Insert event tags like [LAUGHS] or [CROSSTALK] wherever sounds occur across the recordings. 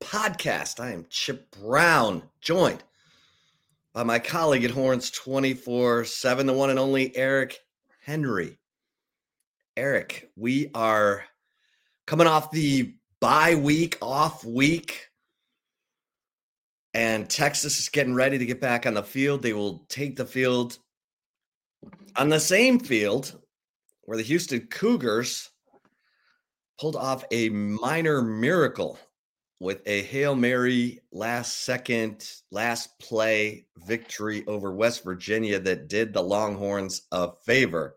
podcast. I am Chip Brown, joined by my colleague at Horns 24 7, the one and only Eric Henry. Eric, we are coming off the bye week, off week, and Texas is getting ready to get back on the field. They will take the field on the same field where the Houston Cougars pulled off a minor miracle with a Hail Mary last second, last play victory over West Virginia that did the Longhorns a favor.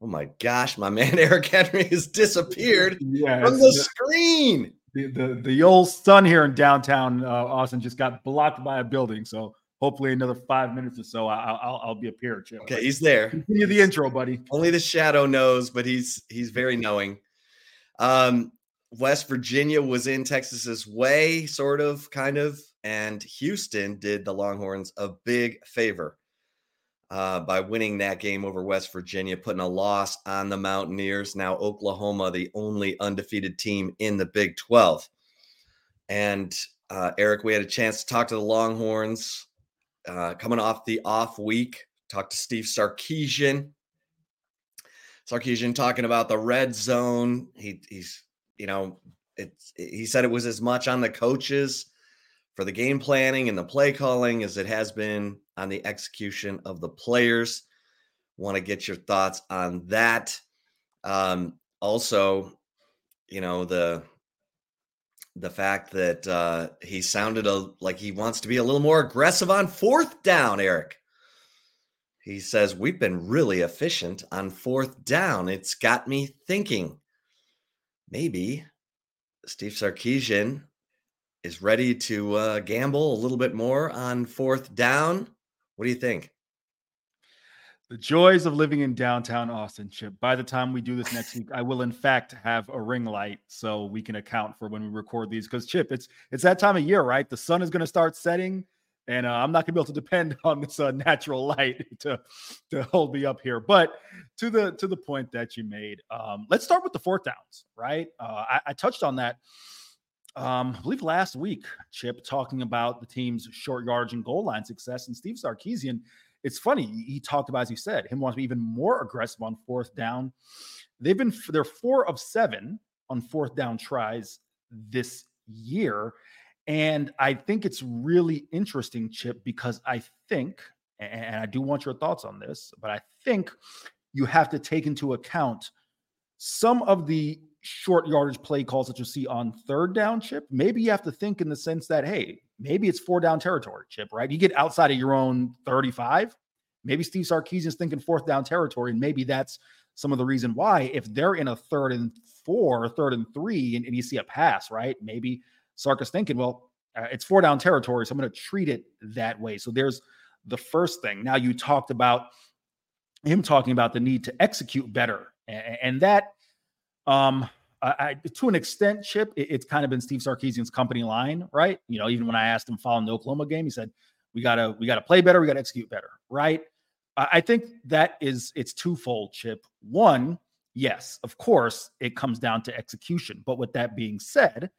Oh my gosh, my man [LAUGHS] Eric Henry has disappeared from the, screen. The, the, the old sun here in downtown uh, Austin just got blocked by a building. So hopefully another five minutes or so, I, will I'll be up here. Chip. Okay, he's there. Continue the intro, buddy. Only the shadow knows, but he's he's very knowing. Um, West Virginia was in Texas's way, sort of, kind of, and Houston did the Longhorns a big favor uh, by winning that game over West Virginia, putting a loss on the Mountaineers. Now, Oklahoma, the only undefeated team in the Big 12. And uh, Eric, we had a chance to talk to the Longhorns uh, coming off the off week, talked to Steve Sarkisian. Sarkisian talking about the red zone. He, he's you know, it's he said it was as much on the coaches for the game planning and the play calling as it has been on the execution of the players. Want to get your thoughts on that. Um, also, you know, the the fact that uh, he sounded a, like he wants to be a little more aggressive on fourth down, Eric. He says, We've been really efficient on fourth down. It's got me thinking maybe Steve Sarkisian is ready to uh, gamble a little bit more on fourth down. What do you think? The joys of living in downtown Austin, Chip. By the time we do this next week, I will in fact have a ring light so we can account for when we record these. Because Chip, it's it's that time of year, right? The sun is going to start setting and uh, I'm not gonna be able to depend [LAUGHS] on this uh, natural light to to hold me up here. But to the to the point that you made, um, let's start with the fourth downs. Right, uh, I, I, touched on that. Um, I believe last week, Chip, talking about the team's short yardage and goal line success, and Steve Sarkisian. It's funny he talked about, as you said, him wants to be even more aggressive on fourth down. They've been they're four of seven on fourth down tries this year and I think it's really interesting, Chip, because I think, and I do want your thoughts on this, but I think you have to take into account some of the short yardage play calls that you see on third down, Chip. Maybe you have to think in the sense that, hey, maybe it's four down territory, Chip, right? You get outside of your own 35. Maybe Steve Sarkisian is thinking fourth down territory, and maybe that's some of the reason why. If they're in a third and four, third and three, and, and you see a pass, right? Maybe Sark is thinking, well, uh, it's four down territory, so I'm going to treat it that way. So there's the first thing. Now you talked about him talking about the need to execute better, and, and that, um, I, to an extent, Chip, it, it's kind of been Steve Sarkisian's company line, right? You know, even when I asked him following the Oklahoma game, he said, "We gotta, we gotta play better, we gotta execute better," right? I think that is it's twofold, Chip. One, yes, of course, it comes down to execution. But with that being said,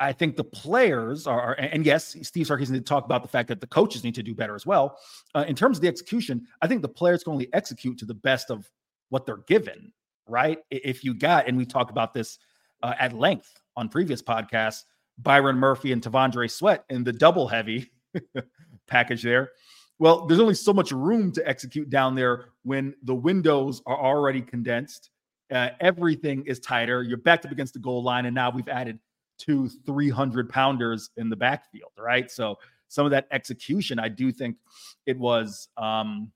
I think the players are, and yes, Steve Sarkisian did talk about the fact that the coaches need to do better as well. Uh, in terms of the execution, I think the players can only execute to the best of what they're given, right? If you got, and we talked about this uh, at length on previous podcasts, Byron Murphy and T'Vondre Sweat in the double heavy [LAUGHS] package there. Well, there's only so much room to execute down there when the windows are already condensed. Uh, everything is tighter. You're backed up against the goal line, and now we've added two 300 pounders in the backfield, right? So some of that execution, I do think it was um,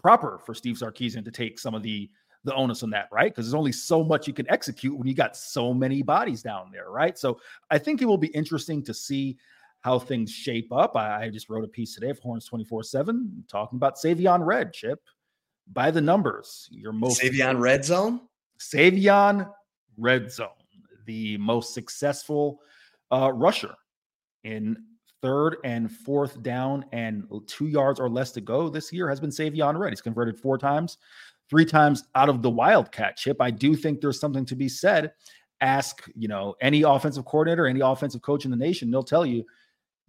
proper for Steve Sarkisian to take some of the the onus on that, right? Because there's only so much you can execute when you got so many bodies down there, right? So I think it will be interesting to see how things shape up. I, I just wrote a piece today of Horns 24 7 talking about Savion Red, Chip. By the numbers, your most Savion Red Zone? Savion Red Zone, the most successful uh, rusher in third and fourth down and two yards or less to go this year has been Savion Red. He's converted four times, three times out of the Wildcat chip. I do think there's something to be said. Ask, you know, any offensive coordinator, any offensive coach in the nation, they'll tell you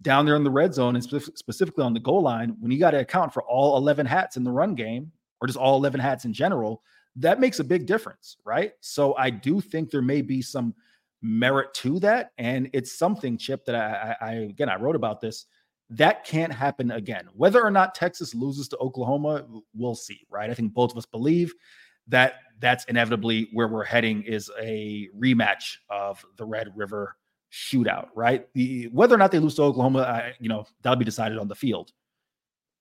down there in the red zone and spe- specifically on the goal line, when you got to account for all 11 hats in the run game or just all 11 hats in general, that makes a big difference, right? So I do think there may be some merit to that. And it's something, Chip, that I, I, again, I wrote about this. That can't happen again. Whether or not Texas loses to Oklahoma, we'll see, right? I think both of us believe that that's inevitably where we're heading is a rematch of the Red River shootout, right? The whether or not they lose to Oklahoma, I, you know, that'll be decided on the field.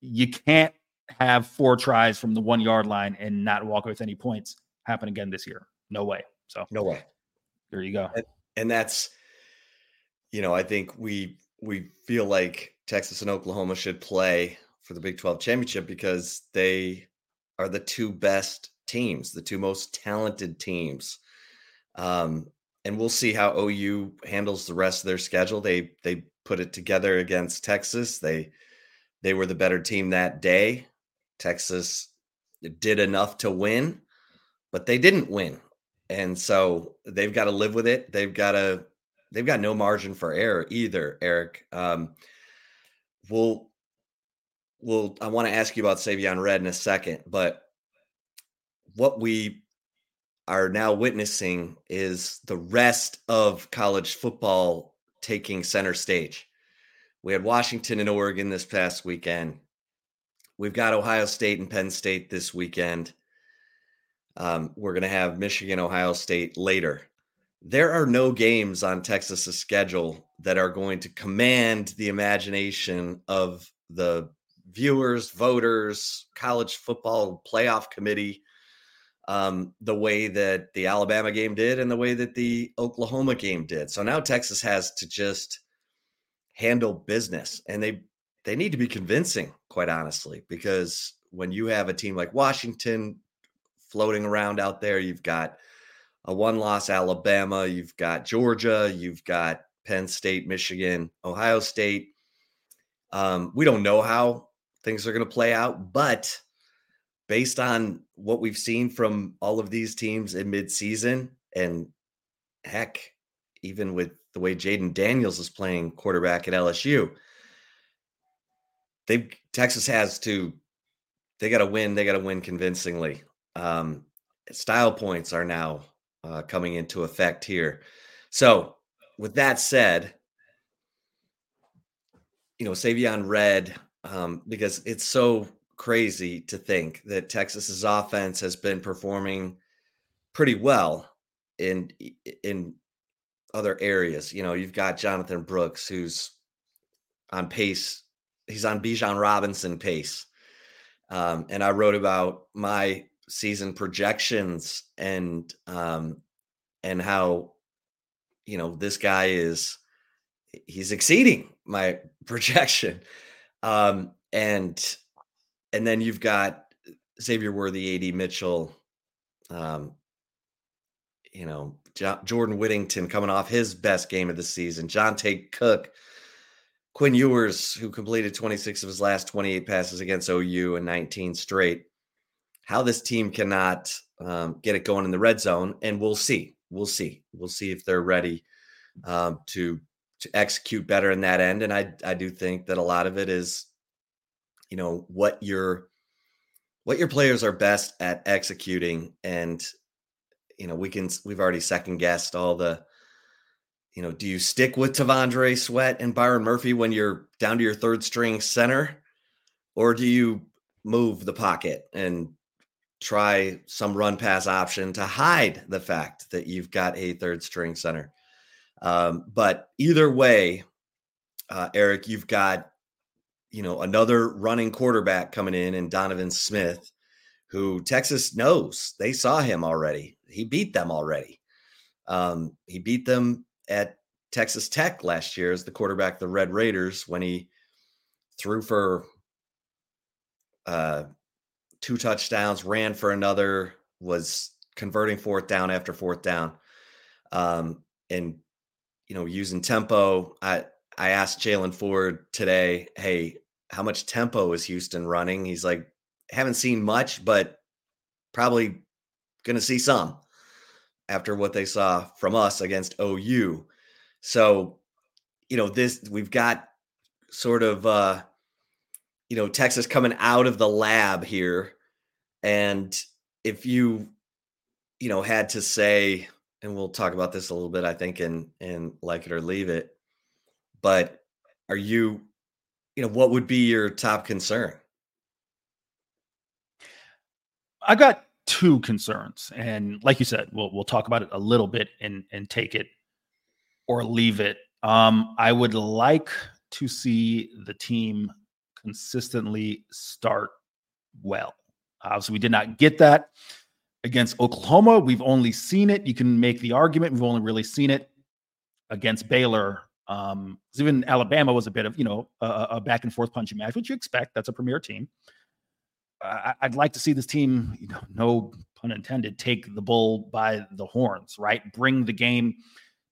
You can't have four tries from the one yard line and not walk away with any points happen again this year. No way. So no way. There you go. And, and that's, you know, I think we we feel like Texas and Oklahoma should play for the Big 12 championship because they are the two best teams, the two most talented teams. Um, and we'll see how OU handles the rest of their schedule. They they put it together against Texas. They they were the better team that day. Texas did enough to win, but they didn't win. And so they've got to live with it. They've got to they've got no margin for error either, Eric. Um we'll we'll I want to ask you about Savion Red in a second, but what we are now witnessing is the rest of college football taking center stage. We had Washington and Oregon this past weekend. We've got Ohio State and Penn State this weekend. Um, we're going to have Michigan, Ohio State later. There are no games on Texas's schedule that are going to command the imagination of the viewers, voters, college football playoff committee um, the way that the Alabama game did and the way that the Oklahoma game did. So now Texas has to just handle business and they they need to be convincing quite honestly because when you have a team like Washington floating around out there you've got a one loss Alabama, you've got Georgia, you've got Penn State, Michigan, Ohio State. Um, we don't know how things are going to play out, but based on what we've seen from all of these teams in midseason, and heck, even with the way Jayden Daniels is playing quarterback at LSU, they Texas has to they got to win. They got to win convincingly. Um, style points are now uh, coming into effect here. So, with that said, you know, Savion Red, um, because it's so crazy to think that Texas's offense has been performing pretty well in in other areas. You know, you've got Jonathan Brooks who's on pace. He's on Bijan Robinson pace. Um, and I wrote about my season projections and um and how you know this guy is he's exceeding my [LAUGHS] projection um and and then you've got Xavier Worthy, AD Mitchell, um, you know, Jordan Whittington coming off his best game of the season, Johntay Cook, Quinn Ewers, who completed 26 of his last 28 passes against OU and 19 straight. How this team cannot um, get it going in the red zone, and we'll see. We'll see. We'll see if they're ready um, to to execute better in that end. And I I do think that a lot of it is, you know, what your what your players are best at executing, and you know we can we've already second guessed all the you know, do you stick with T'Vondre Sweat and Byron Murphy when you're down to your third string center? Or do you move the pocket and try some run pass option to hide the fact that you've got a third string center? Um, but either way, uh, Eric, you've got, you know, another running quarterback coming in and Donovan Smith, who Texas knows they saw him already. He beat them already. Um, he beat them at Texas Tech last year as the quarterback, the Red Raiders, when he threw for uh, two touchdowns, ran for another, was converting fourth down after fourth down, um, and you know using tempo. I I asked Jaylan Ford today, hey, how much tempo is Houston running? He's like, haven't seen much, but probably going to see some after what they saw from us against OU. So, you know, this we've got sort of uh you know, Texas coming out of the lab here and if you you know had to say and we'll talk about this a little bit I think in in like it or leave it but are you you know what would be your top concern I got two concerns, and like you said, we'll we'll talk about it a little bit and and take it or leave it. Um, I would like to see the team consistently start well. Obviously, we did not get that against Oklahoma. We've only seen it. You can make the argument. We've only really seen it against Baylor. Um, even Alabama was a bit of you know a, a back and forth punching match, which you expect. That's a premier team. I, would like to see this team, you know, no pun intended, take the bull by the horns, right? Bring the game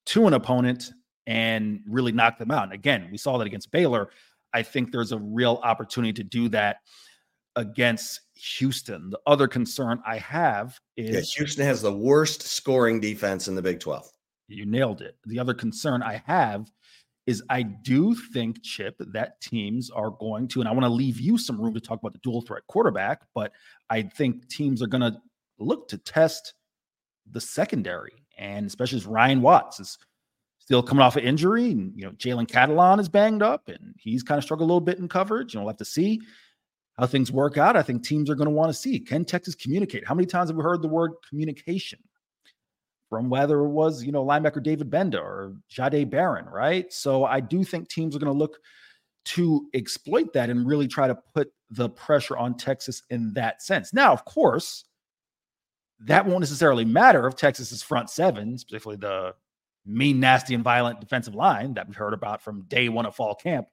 to an opponent and really knock them out. And again, we saw that against Baylor. I think there's a real opportunity to do that against Houston. The other concern I have is yeah, Houston has the worst scoring defense in the Big 12. You nailed it. The other concern I have is I do think, Chip, that teams are going to, and I want to leave you some room to talk about the dual threat quarterback, but I think teams are going to look to test the secondary, and especially as Ryan Watts is still coming off an injury, and you know Jalen Catalon is banged up, and he's kind of struggled a little bit in coverage. And we'll have to see how things work out. I think teams are going to want to see can Texas communicate. How many times have we heard the word communication? From whether it was, you know, linebacker David Gbenda or Jahdae Barron, right? So I do think teams are going to look to exploit that and really try to put the pressure on Texas in that sense. Now, of course, that won't necessarily matter if Texas's front seven, specifically the mean, nasty, and violent defensive line that we heard about from day one of fall camp,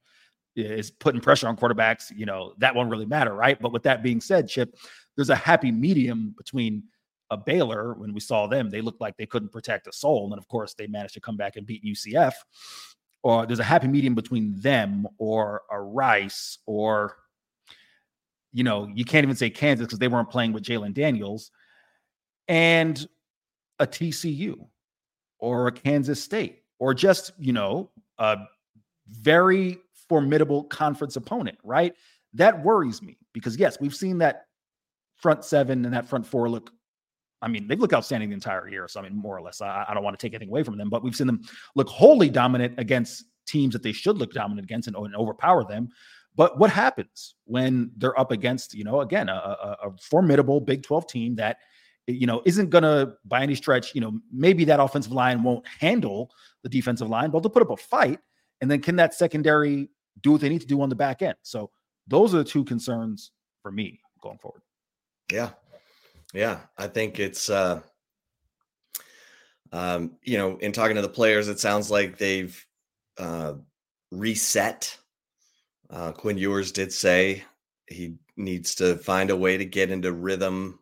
is putting pressure on quarterbacks. You know, that won't really matter, right? But with that being said, Chip, there's a happy medium between a Baylor, when we saw them, they looked like they couldn't protect a soul. And of course, they managed to come back and beat UCF. Or there's a happy medium between them or a Rice or, you know, you can't even say Kansas because they weren't playing with Jalon Daniels and a TCU or a Kansas State or just, you know, a very formidable conference opponent, right? That worries me because, yes, we've seen that front seven and that front four look I mean, they've looked outstanding the entire year. So, I mean, more or less, I, I, don't want to take anything away from them, but we've seen them look wholly dominant against teams that they should look dominant against and, and overpower them. But what happens when they're up against, you know, again, a, a, a formidable Big 12 team that, you know, isn't going to, by any stretch, you know, maybe that offensive line won't handle the defensive line, but they'll put up a fight. And then can that secondary do what they need to do on the back end? So, those are the two concerns for me going forward. Yeah. Yeah, I think it's uh um, you know, in talking to the players, it sounds like they've uh reset. Uh Quinn Ewers did say he needs to find a way to get into rhythm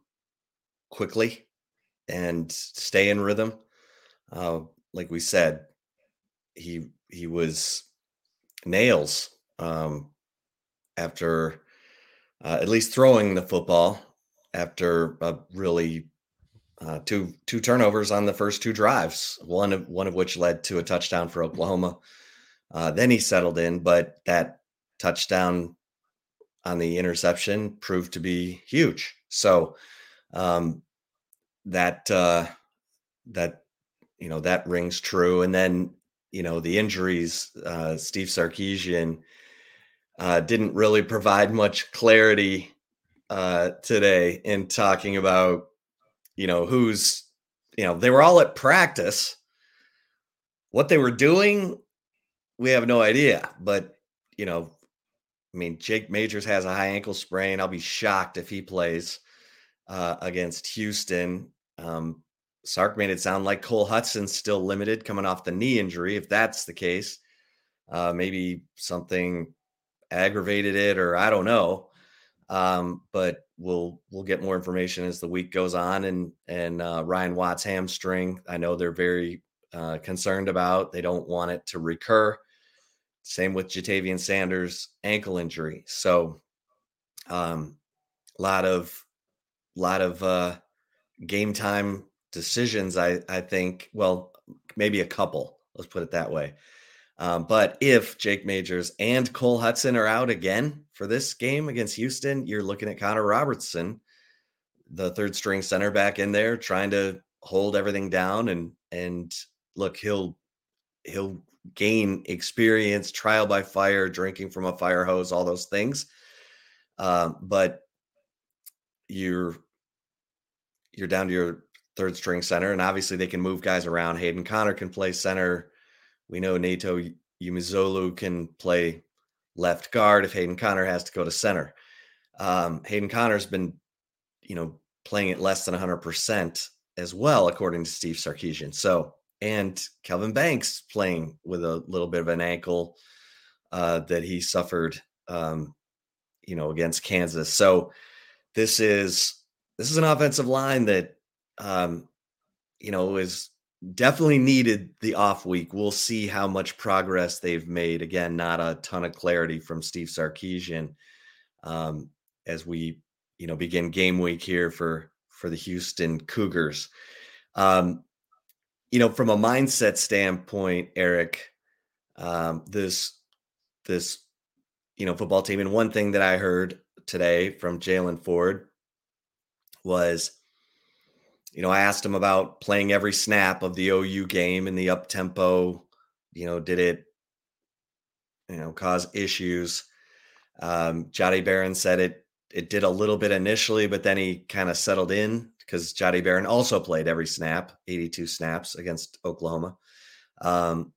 quickly and stay in rhythm. Uh like we said, he he was nails um after uh, at least throwing the football after a really uh, two two turnovers on the first two drives. One of one of which led to a touchdown for Oklahoma. Uh, then he settled in, but that touchdown on the interception proved to be huge. So um, that uh, that you know that rings true. And then you know the injuries. Uh, Steve Sarkisian uh, didn't really provide much clarity uh, today in talking about, you know, who's, you know, they were all at practice. What they were doing, we have no idea. But, you know, I mean, Jake Majors has a high ankle sprain. I'll be shocked if he plays uh, against Houston. Um, Sark made it sound like Cole Hudson's still limited coming off the knee injury. If that's the case, uh, maybe something aggravated it or I don't know. Um, but we'll we'll get more information as the week goes on. And and uh, Ryan Watts hamstring, I know they're very uh, concerned about. They don't want it to recur. Same with Ja'Tavion Sanders ankle injury. So, um, lot of lot of uh, game time decisions. I I think. Well, maybe a couple. Let's put it that way. Um, but if Jake Majors and Cole Hudson are out again for this game against Houston, you're looking at Connor Robertson, the third string center back in there, trying to hold everything down and and look, he'll he'll gain experience, trial by fire, drinking from a fire hose, all those things. Um, but you're you're down to your third string center, and obviously they can move guys around. Hayden Conner can play center. We know Neto Umeozulu can play left guard if Hayden Conner has to go to center. Um, Hayden Conner's been, you know, playing at less than 100% as well, according to Steve Sarkisian. So, and Kelvin Banks playing with a little bit of an ankle uh, that he suffered, um, you know, against Kansas. So, this is this is an offensive line that, um, you know, is definitely needed the off week. We'll see how much progress they've made. Again, not a ton of clarity from Steve Sarkisian um, as we, you know, begin game week here for for the Houston Cougars. Um, you know, from a mindset standpoint, Eric, um, this this you know football team, and one thing that I heard today from Jaylan Ford was you know, I asked him about playing every snap of the OU game in the up tempo. You know, did it, you know, cause issues? Um, Jahdae Barron said it it did a little bit initially, but then he kind of settled in because Jahdae Barron also played every snap, 82 snaps against Oklahoma. Um,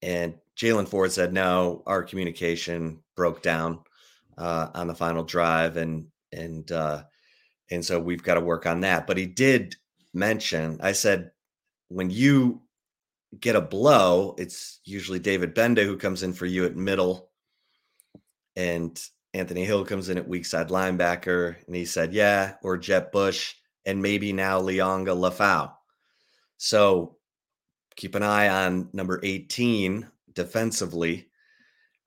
and Jaylan Ford said, no, our communication broke down uh, on the final drive, and and uh, and so we've got to work on that. But he did mention, I said, when you get a blow, it's usually David Gbenda who comes in for you at middle, and Anthony Hill comes in at weak side linebacker. And he said, yeah, or Jett Bush, and maybe now Liona Lefau. So keep an eye on number 18 defensively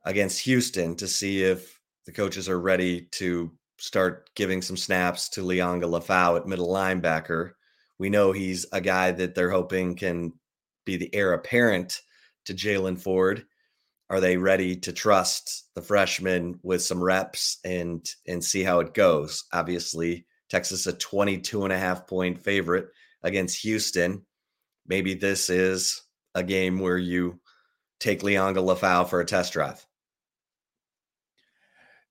against Houston to see if the coaches are ready to start giving some snaps to Liona Lefau at middle linebacker we know he's a guy that they're hoping can be the heir apparent to Jaylan Ford. Are they ready to trust the freshman with some reps and and see how it goes? Obviously, Texas a 22 and a half point favorite against Houston. Maybe this is a game where you take Liona Lefau for a test drive.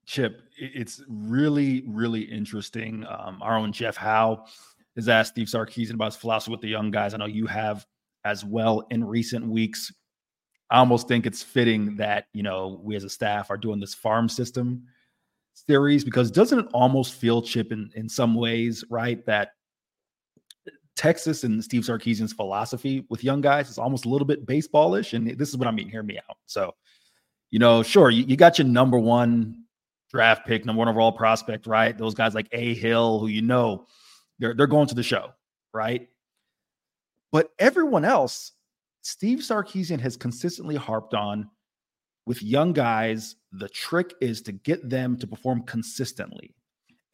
Chip, it's really, really interesting. Um, our own Jeff Howe has asked Steve Sarkisian about his philosophy with the young guys. I know you have as well in recent weeks. I almost think it's fitting that, you know, we as a staff are doing this farm system series because doesn't it almost feel chip in, in some ways, right? That Texas and Steve Sarkisian's philosophy with young guys is almost a little bit baseballish. And this is what I mean. Hear me out. So, you know, sure, you, you got your number one draft pick, number one overall prospect, right? Those guys like A Hill, who you know they're they're going to the show, right? But everyone else, Steve Sarkisian has consistently harped on with young guys, the trick is to get them to perform consistently.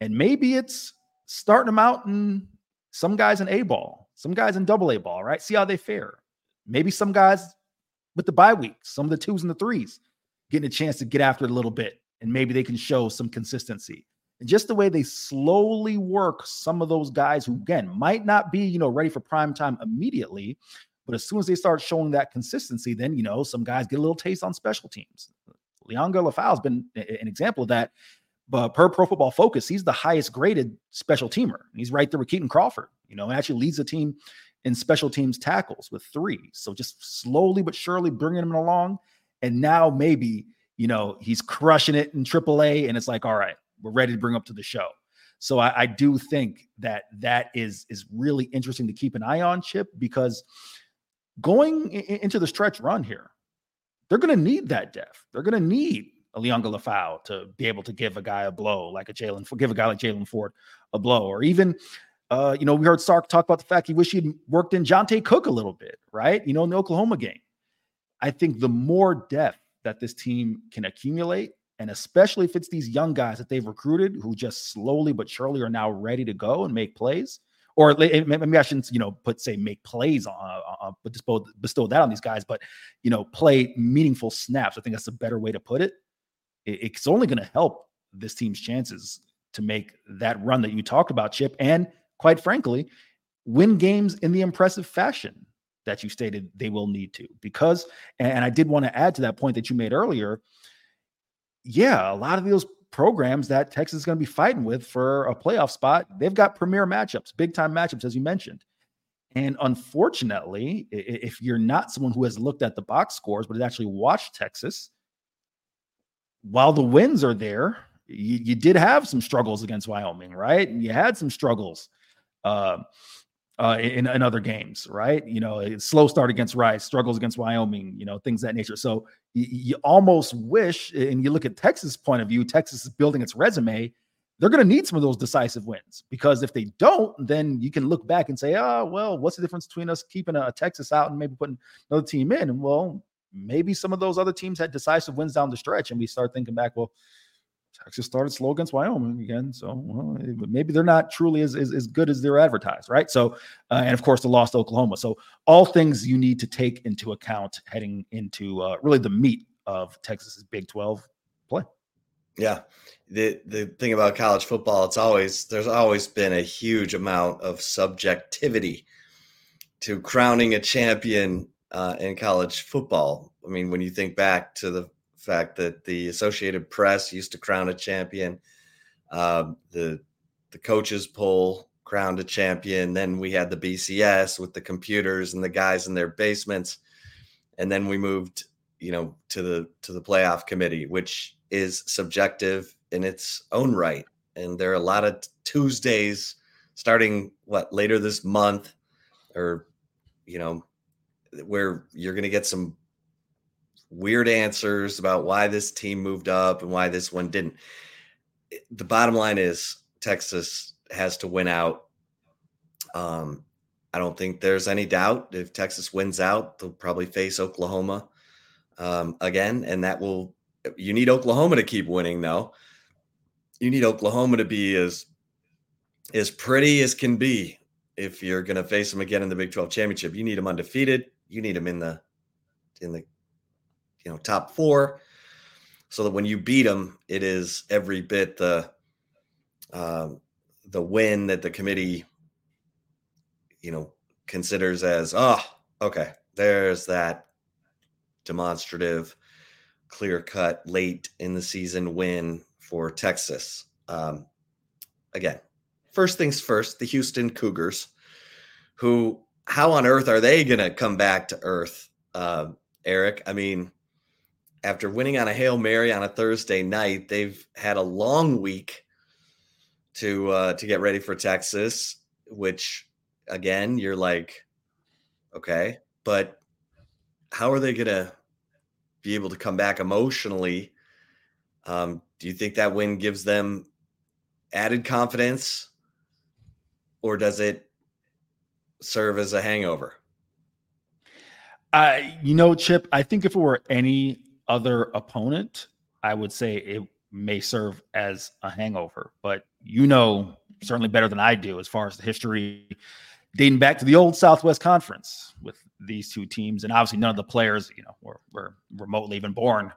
And maybe it's starting them out in some guys in A ball, some guys in double A ball, right? See how they fare. Maybe some guys with the bye week, some of the twos and the threes, getting a chance to get after it a little bit, and maybe they can show some consistency. Just the way they slowly work some of those guys who, again, might not be, you know, ready for prime time immediately, but as soon as they start showing that consistency, then, you know, some guys get a little taste on special teams. Liona Lefau has been an example of that but per Pro Football Focus, he's the highest graded special teamer. He's right there with Keaton Crawford. You know, and actually leads the team in special teams tackles with three. So just slowly but surely bringing him along. And now maybe you know he's crushing it in AAA, and it's like, all right, we're ready to bring up to the show. So I, I do think that that is is really interesting to keep an eye on, Chip, because going into the stretch run here, they're going to need that depth. They're going to need a Liona Lefau to be able to give a guy a blow like a Jalen, give a guy like Jaylan Ford a blow, or even, uh, you know, we heard Sark talk about the fact he wish he'd worked in Johntay Cook a little bit, right? You know, in the Oklahoma game. I think the more depth that this team can accumulate, and especially if it's these young guys that they've recruited who just slowly but surely are now ready to go and make plays, or eh, maybe I shouldn't, you know, put say make plays on, uh, uh, uh but bestow, bestow that on these guys, but you know, play meaningful snaps. I think that's a better way to put it it's only going to help this team's chances to make that run that you talked about, Chip, and quite frankly, win games in the impressive fashion that you stated they will need to. Because, and I did want to add to that point that you made earlier. Yeah, a lot of those programs that Texas is going to be fighting with for a playoff spot, they've got premier matchups, big time matchups, as you mentioned. And unfortunately, if you're not someone who has looked at the box scores, but has actually watched Texas, while the wins are there, you, you did have some struggles against Wyoming, right? And you had some struggles uh, uh, in, in other games, right? You know, slow start against Rice, struggles against Wyoming, you know, things that nature. So you, you almost wish, and you look at Texas' point of view, Texas is building its resume. They're going to need some of those decisive wins because if they don't, then you can look back and say, oh, well, what's the difference between us keeping a, a Texas out and maybe putting another team in? And well, maybe some of those other teams had decisive wins down the stretch, and we start thinking back, well, Texas started slow against Wyoming again, so well, maybe they're not truly as, as, as good as they're advertised, right? So, uh, and of course, the lost Oklahoma. So, all things you need to take into account heading into uh, really the meat of Texas's Big Twelve play. Yeah, the the thing about college football, it's always there's always been a huge amount of subjectivity to crowning a champion uh, in college football. I mean, when you think back to the fact that the Associated Press used to crown a champion, um, the the coaches poll crowned a champion. Then we had the BCS with the computers and the guys in their basements, and then we moved, you know, to the to the playoff committee, which is subjective in its own right. And there are a lot of Tuesdays starting what later this month, or you know where you're going to get some weird answers about why this team moved up and why this one didn't. The bottom line is Texas has to win out. Um, I don't think there's any doubt if Texas wins out, they'll probably face Oklahoma um, again, and that will. You need Oklahoma to keep winning, though. You need Oklahoma to be as as pretty as can be if you're going to face them again in the Big 12 championship. You need them undefeated you need them in the in the you know top four so that when you beat them it is every bit the um, the win that the committee you know considers as oh okay there's that demonstrative clear cut late in the season win for texas um, again first things first the houston cougars who how on earth are they going to come back to earth, uh, Eric? I mean, after winning on a Hail Mary on a Thursday night, they've had a long week to uh, to get ready for Texas, which again, you're like, okay, but how are they going to be able to come back emotionally? Um, do you think that win gives them added confidence or does it serve as a hangover? Uh, you know, Chip, I think if it were any other opponent, I would say it may serve as a hangover. But you know, certainly better than I do as far as the history dating back to the old Southwest Conference with these two teams, and obviously none of the players, you know, were, were remotely even born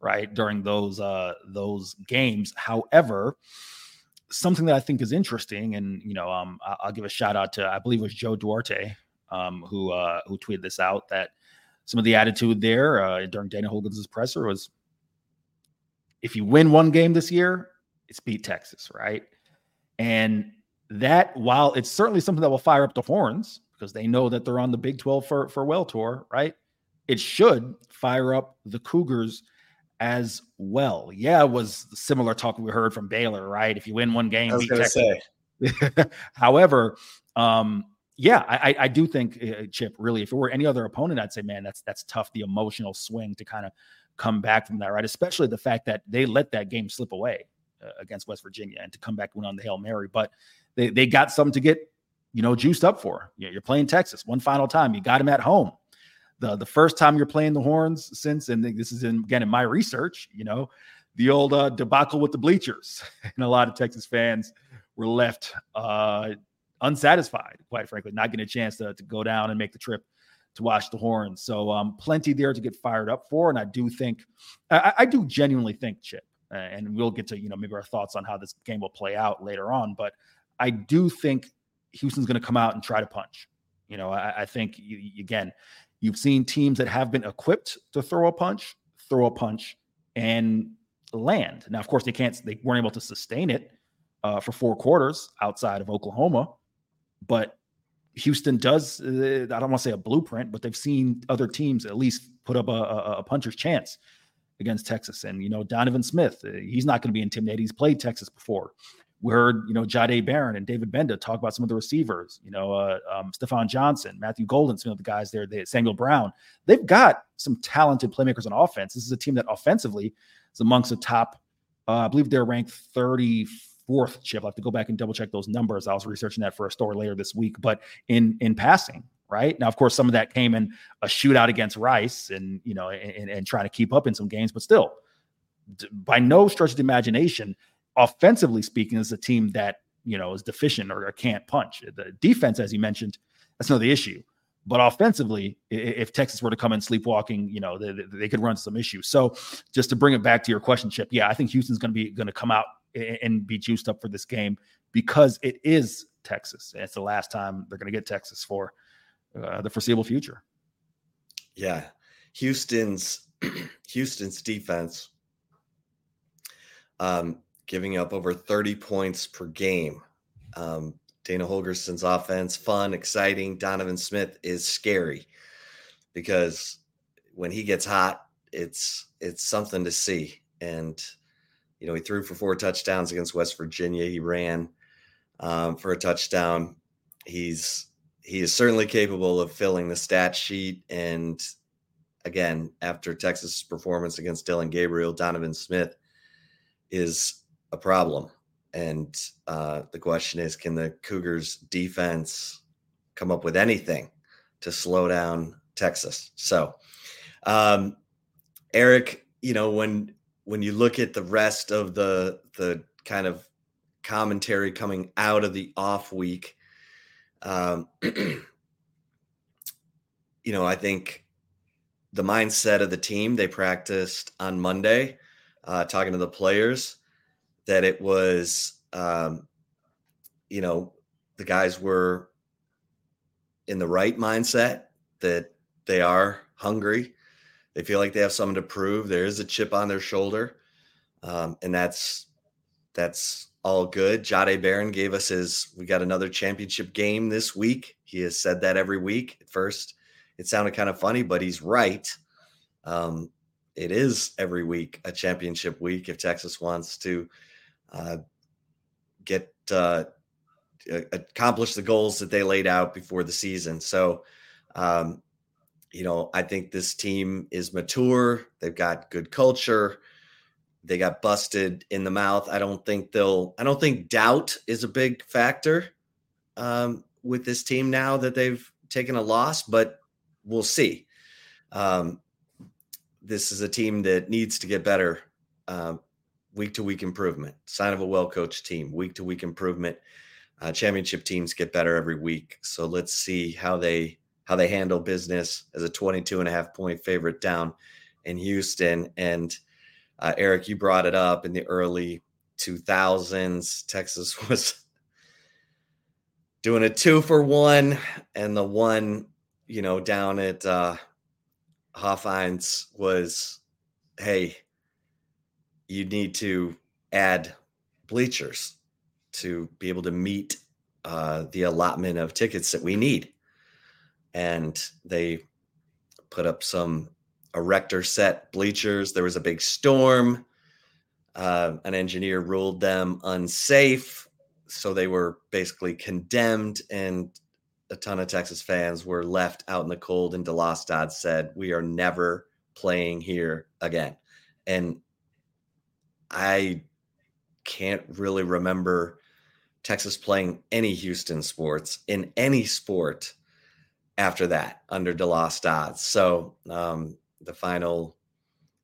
right during those uh, those games. However, something that I think is interesting, and you know, um, I'll give a shout out to I believe it was Joe Duarte um, who uh, who tweeted this out that some of the attitude there uh, during Dana Holgorsen's presser was, if you win one game this year, it's beat Texas, right? And that, while it's certainly something that will fire up the horns because they know that they're on the Big 12 for farewell tour, right? It should fire up the Cougars as well. Yeah, it was similar talk we heard from Baylor, right? If you win one game, beat Texas. [LAUGHS] However, um, yeah, I, I do think uh, Chip. Really, if it were any other opponent, I'd say, man, that's that's tough. The emotional swing to kind of come back from that, right? Especially the fact that they let that game slip away uh, against West Virginia and to come back win on the Hail Mary, but they they got something to get you know juiced up for. You you're playing Texas one final time. You got them at home. The the first time you're playing the horns since, and this is in, again in my research, you know, the old uh, debacle with the bleachers, [LAUGHS] and a lot of Texas fans were left uh, unsatisfied, quite frankly, not getting a chance to, to go down and make the trip to watch the horns. So um, plenty there to get fired up for. And I do think, I, I do genuinely think, Chip, and we'll get to, you know, maybe our thoughts on how this game will play out later on, but I do think Houston's going to come out and try to punch. You know, I, I think, you, again, you've seen teams that have been equipped to throw a punch, throw a punch and land. Now, of course, they can't, they weren't able to sustain it uh, for four quarters outside of Oklahoma but Houston does, uh, I don't want to say a blueprint, but they've seen other teams at least put up a, a, a puncher's chance against Texas. And, you know, Donovan Smith, uh, he's not going to be intimidated. He's played Texas before. We heard, you know, Jahdae Barron and David Gbenda talk about some of the receivers, you know, uh, um, Stephon Johnson, Matthew Golden, some of the guys there, they, Samuel Brown. They've got some talented playmakers on offense. This is a team that offensively is amongst the top, uh, I believe they're ranked 34 fourth chip. I have to go back and double check those numbers. I was researching that for a story later this week. But in in passing, right now, of course, some of that came in a shootout against Rice, and you know, and, and trying to keep up in some games. But still, by no stretch of the imagination, offensively speaking, is a team that you know is deficient or, or can't punch. The defense, as you mentioned, that's not the issue. But offensively, if Texas were to come in sleepwalking, you know, they, they, could run some issues. So just to bring it back to your question, Chip, yeah, I think Houston's going to be going to come out and be juiced up for this game because it is Texas. It's the last time they're going to get Texas for uh, the foreseeable future. Yeah, Houston's [CLEARS THROAT] Houston's defense um, giving up over 30 points per game. Um, Dana Holgorsen's offense, fun, exciting. Donovan Smith is scary because when he gets hot, it's it's something to see. And you know, he threw for four touchdowns against West Virginia. He ran um, for a touchdown. He's he is certainly capable of filling the stat sheet. And again, after Texas' performance against Dillon Gabriel, Donovan Smith is a problem. And uh, the question is, can the Cougars defense come up with anything to slow down Texas? So, um, Eric, you know, when when you look at the rest of the the kind of commentary coming out of the off week, um, [CLEARS THROAT] you know, I think the mindset of the team they practiced on Monday, uh, talking to the players, that it was, um, you know, the guys were in the right mindset that they are hungry they feel like they have something to prove. There is a chip on their shoulder, um, and that's that's all good. Jahdae Barron gave us his. We got another championship game this week. He has said that every week. At first, it sounded kind of funny, but he's right. Um, it is every week a championship week if Texas wants to uh, get uh, accomplish the goals that they laid out before the season. So, um, you know, I think this team is mature. They've got good culture. They got busted in the mouth. I don't think they'll. I don't think doubt is a big factor um, with this team now that they've taken a loss, but we'll see. Um, this is a team that needs to get better uh, week to week improvement. Sign of a well coached team, week to week improvement. Uh, championship teams get better every week. So let's see how they how they handle business as a 22 and a half point favorite down in Houston. And uh, Eric, you brought it up in the early 2000s. Texas [LAUGHS] was doing a two for one, and the one, you know, down at uh, Hofheinz was, hey, you need to add bleachers to be able to meet uh, the allotment of tickets that we need. And they put up some erector set bleachers. There was a big storm. Uh, an engineer ruled them unsafe. So they were basically condemned, and a ton of Texas fans were left out in the cold. And DeLoss said, We are never playing here again. And I can't really remember Texas playing any Houston sports in any sport after that under DeLoss Dodds. So um, the final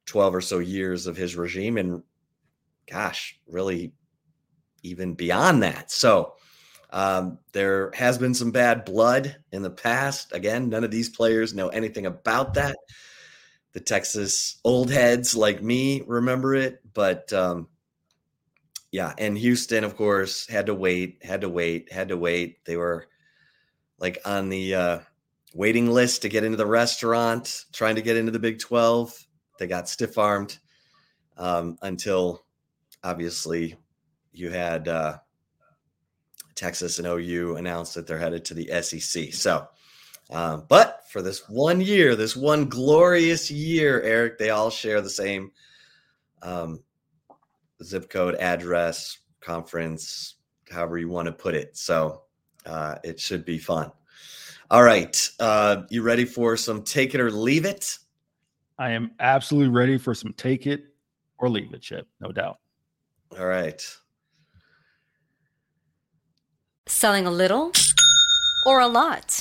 12 or so years of his regime and gosh, really even beyond that. So um, there has been some bad blood in the past. Again, none of these players know anything about that. The Texas old heads like me remember it, but um, yeah, and Houston, of course, had to wait, had to wait, had to wait. They were like on the uh, waiting list to get into the restaurant, trying to get into the Big 12. They got stiff armed um, until obviously you had uh, Texas and OU announced that they're headed to the SEC. So, um, but for this one year, this one glorious year, Eric, they all share the same um, zip code, address, conference, however you want to put it. So uh, it should be fun. All right. Uh, you ready for some take it or leave it? I am absolutely ready for some take it or leave it, Chip. No doubt. All right. Selling a little or a lot?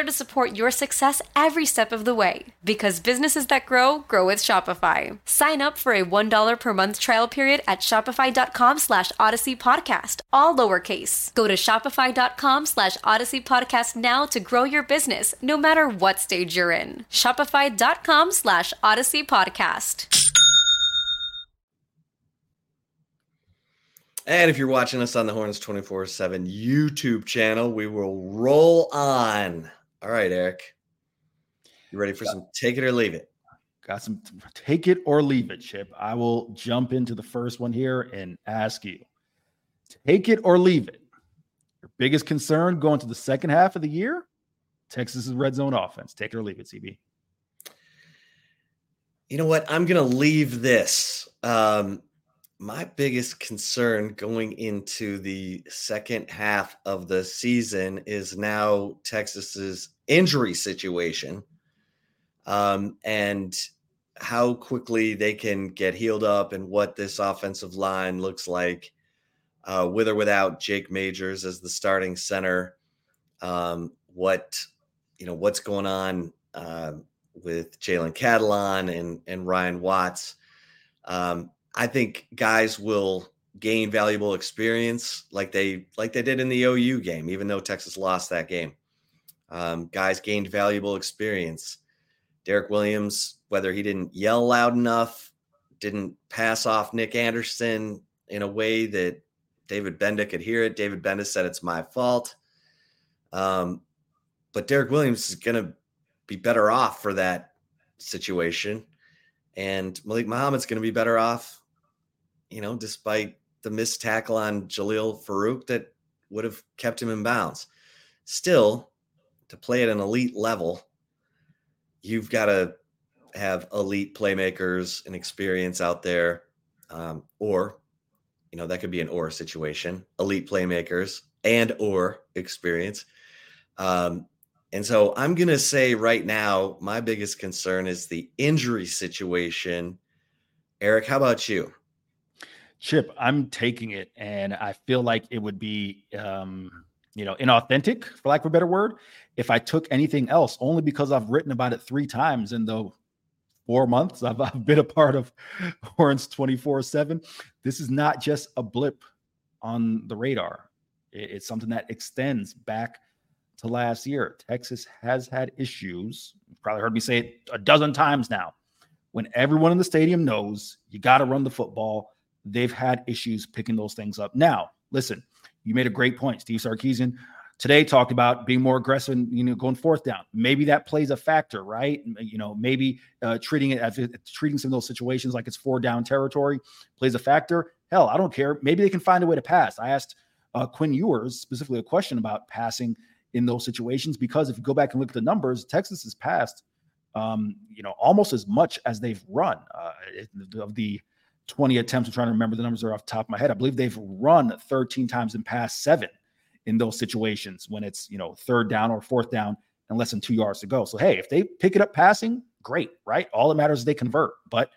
to support your success every step of the way. Because businesses that grow, grow with Shopify. Sign up for a $1 per month trial period at shopify.com slash odyssey podcast, all lowercase. Go to shopify.com slash odyssey podcast now to grow your business no matter what stage you're in. Shopify.com slash odyssey podcast. And if you're watching us on the Horns 24 7 YouTube channel, we will roll on. All right, Eric. You ready for some take it or leave it? Got some take it or leave it, Chip. I will jump into the first one here and ask you take it or leave it. Your biggest concern going to the second half of the year? Texas's red zone offense. Take it or leave it, CB. You know what? I'm going to leave this. Um, my biggest concern going into the second half of the season is now Texas's injury situation um, and how quickly they can get healed up and what this offensive line looks like uh, with or without Jake Majors as the starting center. Um, what you know, what's going on uh, with Jalen Catalon and and Ryan Watts. Um, I think guys will gain valuable experience like they like they did in the OU game, even though Texas lost that game. Um, guys gained valuable experience. Derek Williams, whether he didn't yell loud enough, didn't pass off Nic Anderson in a way that David Gbenda could hear it. David Gbenda said it's my fault. Um, but Derek Williams is going to be better off for that situation. And Malik Muhammad's going to be better off, you know, despite the missed tackle on Jalil Farooq that would have kept him in bounds. Still, to play at an elite level, you've got to have elite playmakers and experience out there. Um, or, you know, that could be an or situation, elite playmakers and or experience. Um, and so I'm to say right now, my biggest concern is the injury situation. Eric, how about you? Chip, I'm taking it, and I feel like it would be, um, you know, inauthentic, for lack of a better word, if I took anything else. Only because I've written about it three times in the four months I've, [LAUGHS] I've been a part of Horns 24 7. This is not just a blip on the radar. It's something that extends back to last year. Texas has had issues. You've probably heard me say it a dozen times now. When everyone in the stadium knows you got to run the football, they've had issues picking those things up. Now, listen, you made a great point. Steve Sarkisian today talked about being more aggressive and you know going fourth down. Maybe that plays a factor, right? You know, maybe uh, treating it as treating some of those situations like it's four down territory plays a factor. Hell, I don't care. Maybe they can find a way to pass. I asked uh, Quinn Ewers specifically a question about passing in those situations because if you go back and look at the numbers, Texas has passed, um, you know, almost as much as they've run uh, of the 20 attempts. I'm trying to remember the numbers are off the top of my head. I believe they've run 13 times and passed seven in those situations when it's you know third down or fourth down and less than two yards to go. So hey, if they pick it up passing, great, right? All that matters is they convert. But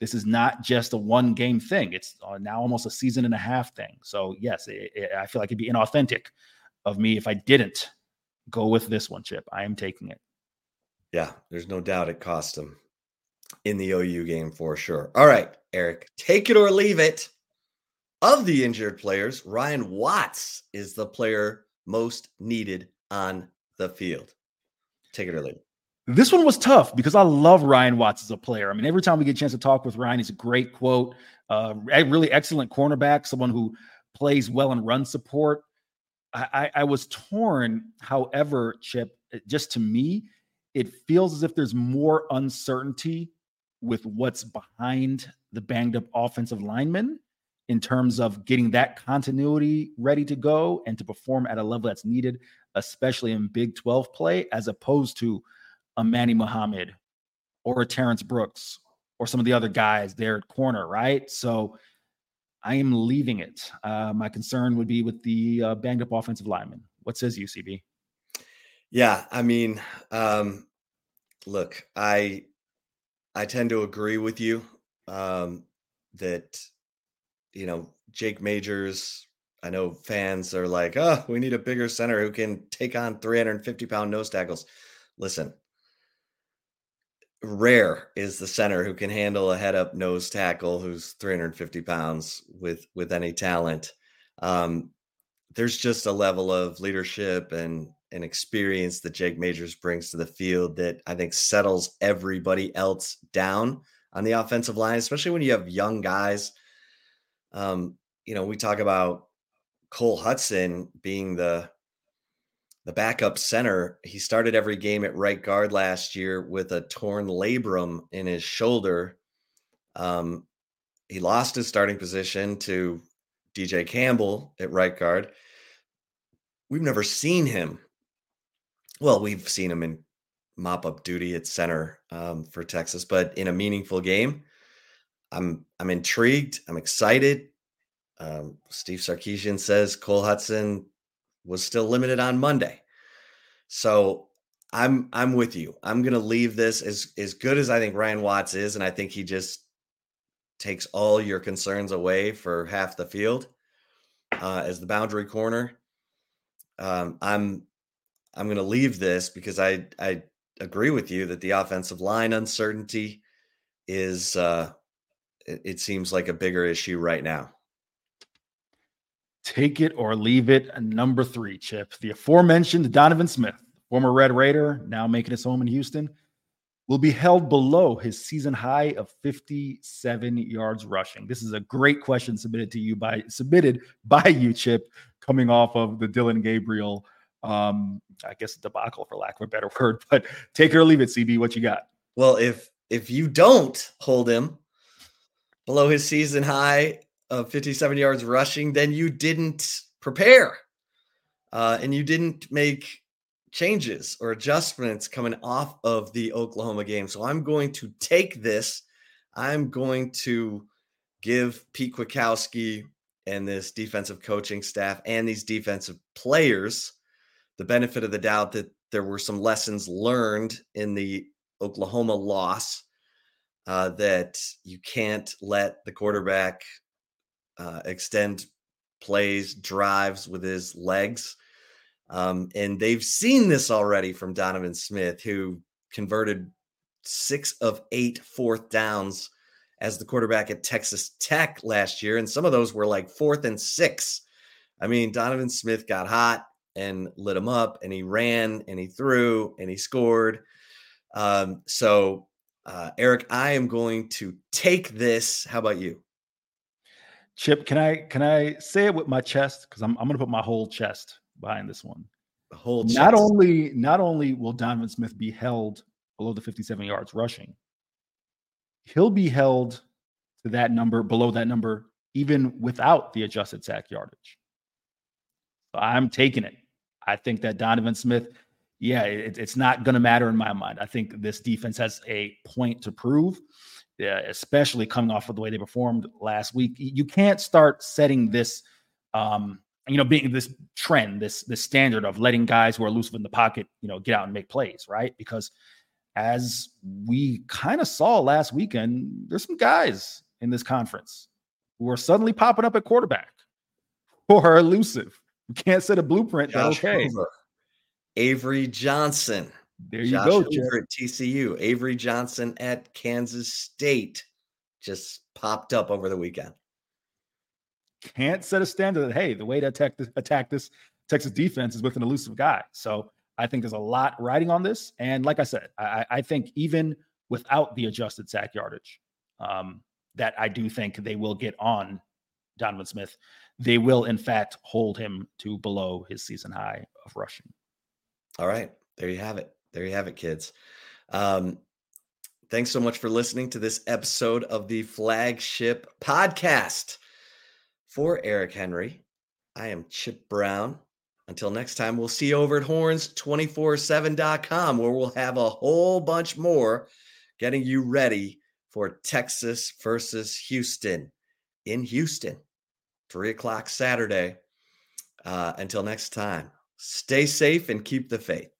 this is not just a one game thing. It's uh, now almost a season and a half thing. So yes, it, it, I feel like it'd be inauthentic of me if I didn't go with this one, Chip. I am taking it. Yeah, there's no doubt it cost him in the OU game for sure. All right, Eric, take it or leave it. Of the injured players, Ryan Watts is the player most needed on the field. Take it or leave it. This one was tough because I love Ryan Watts as a player. I mean, every time we get a chance to talk with Ryan, he's a great quote, uh, really excellent cornerback, someone who plays well in run support. I, I was torn. However, Chip, just to me, it feels as if there's more uncertainty with what's behind the banged up offensive lineman in terms of getting that continuity ready to go and to perform at a level that's needed, especially in Big 12 play, as opposed to a Manny Muhammad or a Terrance Brooks or some of the other guys there at corner, right? So I am leaving it. Uh, my concern would be with the uh, banged up offensive lineman. What says UCB? Yeah, I mean, um, look, I I tend to agree with you um, that you know Jake Majors. I know fans are like, oh, we need a bigger center who can take on 350 pound nose tackles. Listen, rare is the center who can handle a head up nose tackle who's 350 pounds with with any talent um, there's just a level of leadership and and experience that Jake Majors brings to the field that I think settles everybody else down on the offensive line, especially when you have young guys. Um, you know, we talk about Cole Hudson being the the backup center. He started every game at right guard last year with a torn labrum in his shoulder. Um, he lost his starting position to DJ Campbell at right guard. We've never seen him. Well, we've seen him in mop up duty at center um, for Texas, but in a meaningful game, I'm I'm intrigued. I'm excited. Um, Steve Sarkisian says Cole Hudson was still limited on Monday. So I'm I'm with you. I'm gonna leave this as as good as I think Ryan Watts is, and I think he just takes all your concerns away for half the field. uh, as the boundary corner. Um, I'm I'm going to leave this because I I agree with you that the offensive line uncertainty is uh, it, it seems like a bigger issue right now. Take it or leave it. Number three, Chip. The aforementioned Donovan Smith, former Red Raider, now making his home in Houston, will be held below his season high of 57 yards rushing. This is a great question submitted to you by submitted by you, Chip, coming off of the Dillon Gabriel, um, I guess debacle for lack of a better [LAUGHS] word. But take it or leave it, CB. What you got? Well, if if you don't hold him below his season high of 57 yards rushing, then you didn't prepare uh, and you didn't make changes or adjustments coming off of the Oklahoma game. So I'm going to take this. I'm going to give Pete Kwiatkowski and this defensive coaching staff and these defensive players the benefit of the doubt that there were some lessons learned in the Oklahoma loss uh, that you can't let the quarterback uh, extend plays, drives with his legs. Um, and they've seen this already from Donovan Smith, who converted six of eight fourth downs as the quarterback at Texas Tech last year. And some of those were like fourth and six. I mean, Donovan Smith got hot and lit him up, and he ran and he threw and he scored. Um, so, uh, Eric, I am going to take this. How about you? Chip, can I can I say it with my chest? Because I'm I'm gonna put my whole chest behind this one. The whole chest. not only not only will Donovan Smith be held below the 57 yards rushing, he'll be held to that number below that number even without the adjusted sack yardage. So I'm taking it. I think that Donovan Smith, yeah, it, it's not going to matter in my mind. I think this defense has a point to prove yeah, especially coming off of the way they performed last week. You can't start setting this, um, you know, being this trend, this this standard of letting guys who are elusive in the pocket, you know, get out and make plays, right? Because as we kind of saw last weekend, there's some guys in this conference who are suddenly popping up at quarterback [LAUGHS] who are elusive. You can't set a blueprint Josh that okay. Avery Johnson, there you Josh go, Hoover at TCU. Avery Johnson at Kansas State just popped up over the weekend. Can't set a standard that hey, the way to attack this, attack this Texas defense is with an elusive guy. So I think there's a lot riding on this. And like I said, I, I think even without the adjusted sack yardage, um, that I do think they will get on Donovan Smith. They will, in fact, hold him to below his season high of rushing. All right. There you have it there you have it, kids. Um, thanks so much for listening to this episode of the flagship podcast. For Eric Henry, I am Chip Brown. Until next time, we'll see you over at horns247.com where we'll have a whole bunch more getting you ready for Texas versus Houston in Houston, three o'clock Saturday. Uh, until next time, stay safe and keep the faith.